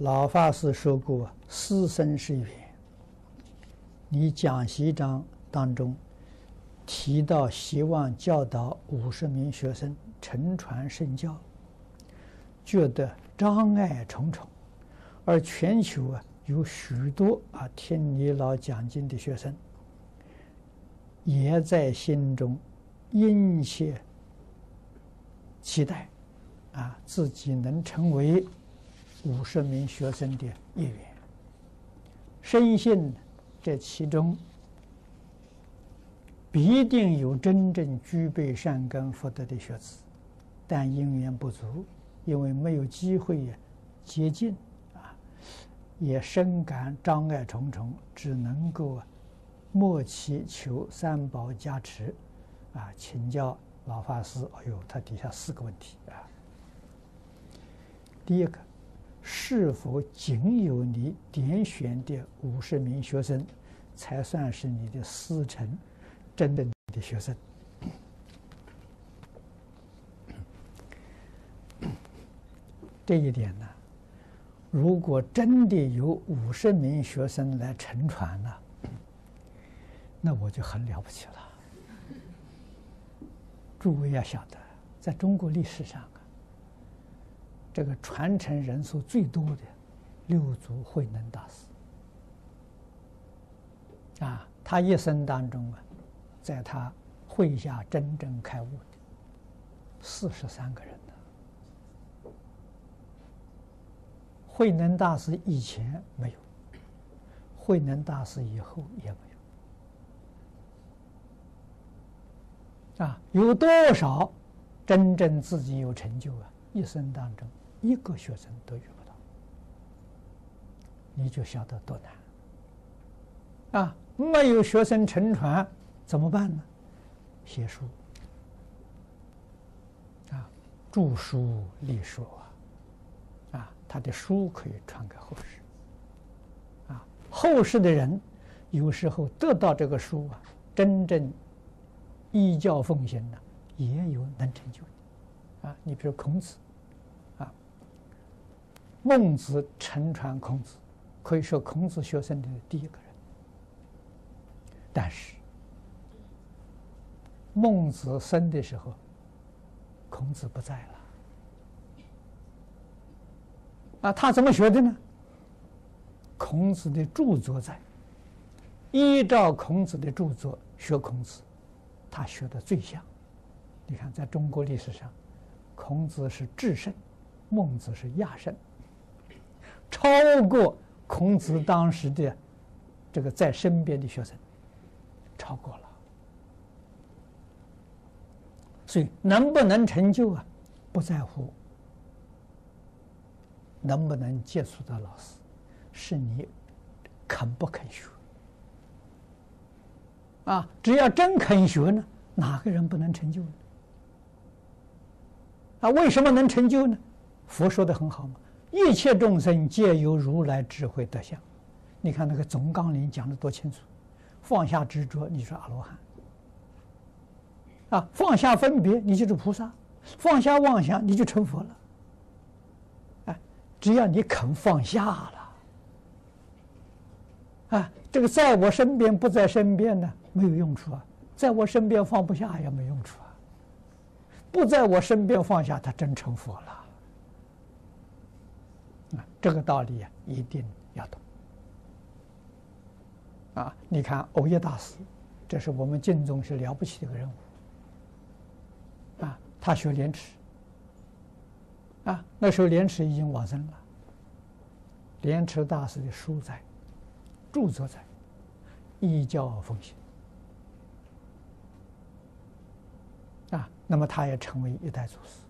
老法师说过，师生是缘。你讲习章当中提到，希望教导五十名学生承传圣教，觉得障碍重重，而全球啊有许多啊听你老讲经的学生，也在心中殷切期待啊自己能成为。五十名学生的一员，深信这其中必定有真正具备善根福德的学子，但因缘不足，因为没有机会接近啊，也深感障碍重重，只能够啊默祈求三宝加持啊，请教老法师。哎呦，他底下四个问题啊，第一个。是否仅有你点选的五十名学生，才算是你的师承，真的你的学生？这一点呢，如果真的有五十名学生来承传呢，那我就很了不起了。诸位要晓得，在中国历史上。这个传承人数最多的六祖慧能大师啊，他一生当中啊，在他会下真正开悟的四十三个人呢。慧能大师以前没有，慧能大师以后也没有啊。有多少真正自己有成就啊？一生当中。一个学生都遇不到，你就晓得多难啊！没有学生承传怎么办呢？写书啊，著书立说啊，啊，他的书可以传给后世啊。后世的人有时候得到这个书啊，真正依教奉行的，也有能成就的啊。你比如孔子。孟子承传孔子，可以说孔子学生的第一个人。但是，孟子生的时候，孔子不在了。啊，他怎么学的呢？孔子的著作在，依照孔子的著作学孔子，他学的最像。你看，在中国历史上，孔子是至圣，孟子是亚圣。超过孔子当时的这个在身边的学生，超过了。所以能不能成就啊，不在乎能不能接触到老师，是你肯不肯学。啊，只要真肯学呢，哪个人不能成就呢？啊，为什么能成就呢？佛说的很好嘛。一切众生皆由如来智慧德相，你看那个总纲领讲的多清楚，放下执着，你说阿罗汉；啊，放下分别，你就是菩萨；放下妄想，你就成佛了。啊，只要你肯放下了，啊，这个在我身边不在身边呢，没有用处啊；在我身边放不下也没用处啊；不在我身边放下，他真成佛了。这个道理啊，一定要懂。啊，你看欧耶大师，这是我们敬宗是了不起的一个人物。啊，他学莲池。啊，那时候莲池已经往生了。莲池大师的书在，著作在，依教奉行。啊，那么他也成为一代祖师。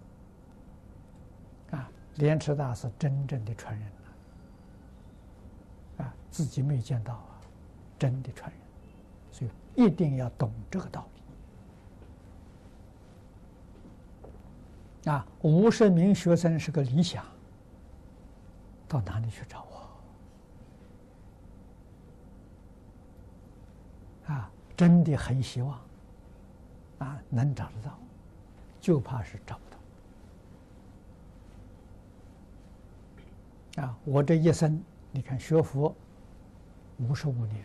莲池大师真正的传人了，啊，自己没见到啊，真的传人，所以一定要懂这个道理。啊，五十名学生是个理想，到哪里去找啊？啊，真的很希望，啊，能找得到，就怕是找不到。啊，我这一生，你看学佛五十五年，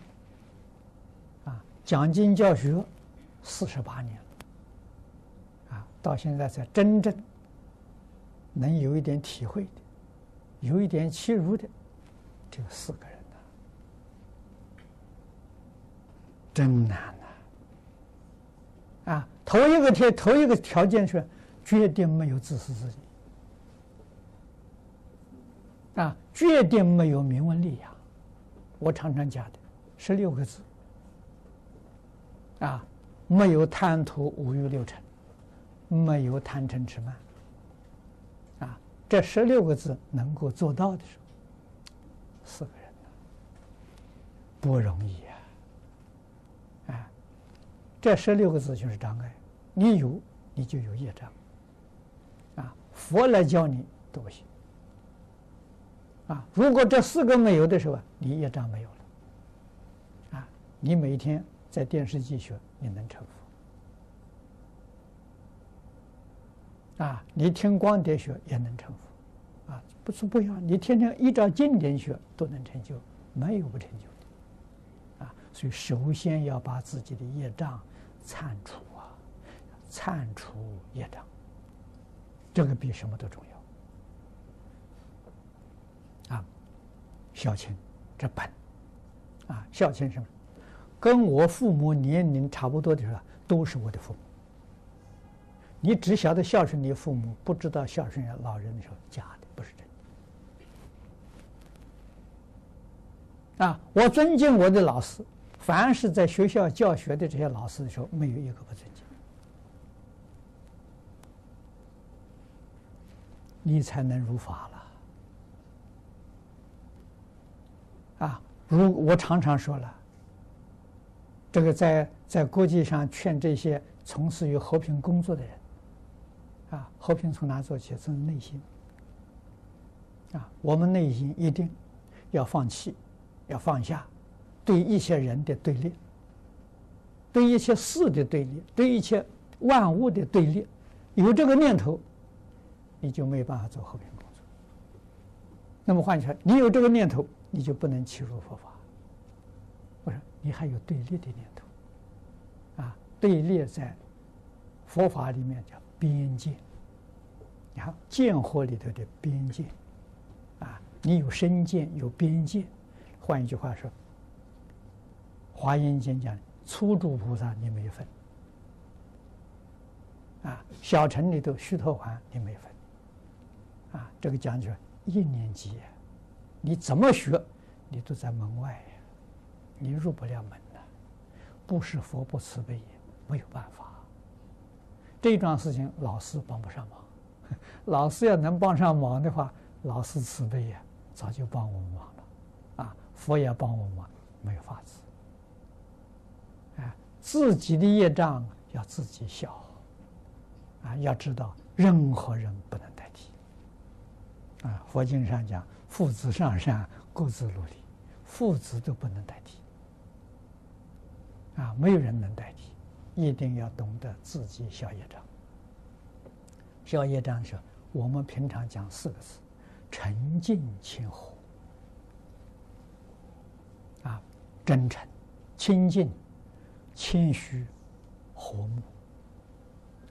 啊，讲经教学四十八年，啊，到现在才真正能有一点体会的，有一点契入的，就四个人呐，真难呐！啊，头一个条头一个条件是决定没有自私自利。啊，决定没有名闻利养，我常常讲的十六个字。啊，没有贪图五欲六尘，没有贪嗔痴慢。啊，这十六个字能够做到的时候，四个人，不容易啊。啊，这十六个字就是障碍，你有你就有业障。啊，佛来教你都不行。啊，如果这四个没有的时候，你业障没有了。啊，你每天在电视机学，你能成佛。啊，你听光碟学也能成佛。啊，不是不一样，你天天依照经典学都能成就，没有不成就的。啊，所以首先要把自己的业障铲除啊，铲除业障，这个比什么都重要。孝亲，这本，啊，孝亲什么？跟我父母年龄差不多的时候，都是我的父母。你只晓得孝顺你父母，不知道孝顺老人的时候，假的，不是真的。啊，我尊敬我的老师，凡是在学校教学的这些老师的时候，没有一个不尊敬。你才能如法了。啊，如我常常说了，这个在在国际上劝这些从事于和平工作的人，啊，和平从哪做起？从内心。啊，我们内心一定要放弃，要放下对一些人的对立，对一切事的对立，对一切万物的对立。有这个念头，你就没有办法做和平工作。那么换句话，你有这个念头。你就不能契入佛法。我说你还有对立的念头，啊，对立在佛法里面叫边界。你看见惑里头的边界，啊，你有身见有边界。换一句话说，《华严经》讲初住菩萨你没分，啊，小乘里头须陀洹你没分，啊，这个讲起来一年级。你怎么学，你都在门外，你入不了门的，不是佛不慈悲，没有办法。这桩事情老师帮不上忙，老师要能帮上忙的话，老师慈悲呀，早就帮我们忙了，啊，佛也帮我们忙，没有法子。啊，自己的业障要自己消，啊，要知道任何人不能代替。啊，佛经上讲。父子上山，各自努力，父子都不能代替，啊，没有人能代替，一定要懂得自己消业障。消业障是，我们平常讲四个字：诚敬谦和。啊，真诚、清净、谦虚、和睦。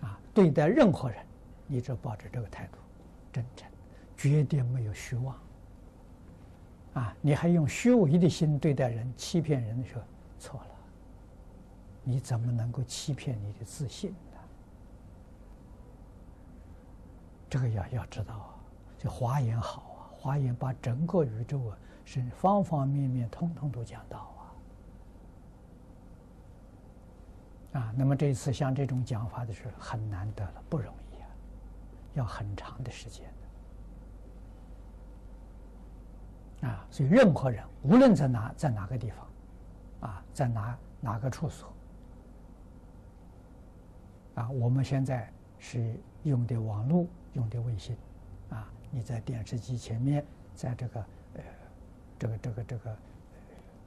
啊，对待任何人，你只保持这个态度，真诚，绝对没有虚妄。啊！你还用虚伪的心对待人，欺骗人的时候，错了。你怎么能够欺骗你的自信呢？这个要要知道啊！这华严好啊，华严把整个宇宙啊，是方方面面通通都讲到啊。啊，那么这一次像这种讲法的时候，很难得了，不容易啊，要很长的时间。啊，所以任何人，无论在哪，在哪个地方，啊，在哪哪个处所，啊，我们现在是用的网络，用的微信，啊，你在电视机前面，在这个呃，这个这个这个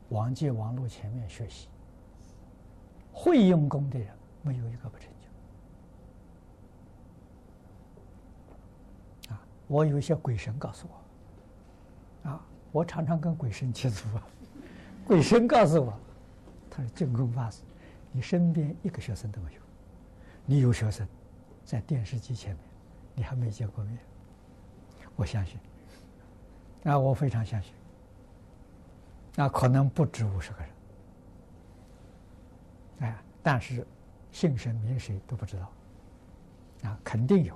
网际网络前面学习，会用功的人，没有一个不成就。啊，我有一些鬼神告诉我。我常常跟鬼神祈祷啊，鬼神告诉我，他说：“净空法师，你身边一个学生都没有，你有学生，在电视机前面，你还没见过面。”我相信，啊，我非常相信，那可能不止五十个人，哎，但是姓甚名谁都不知道，啊，肯定有。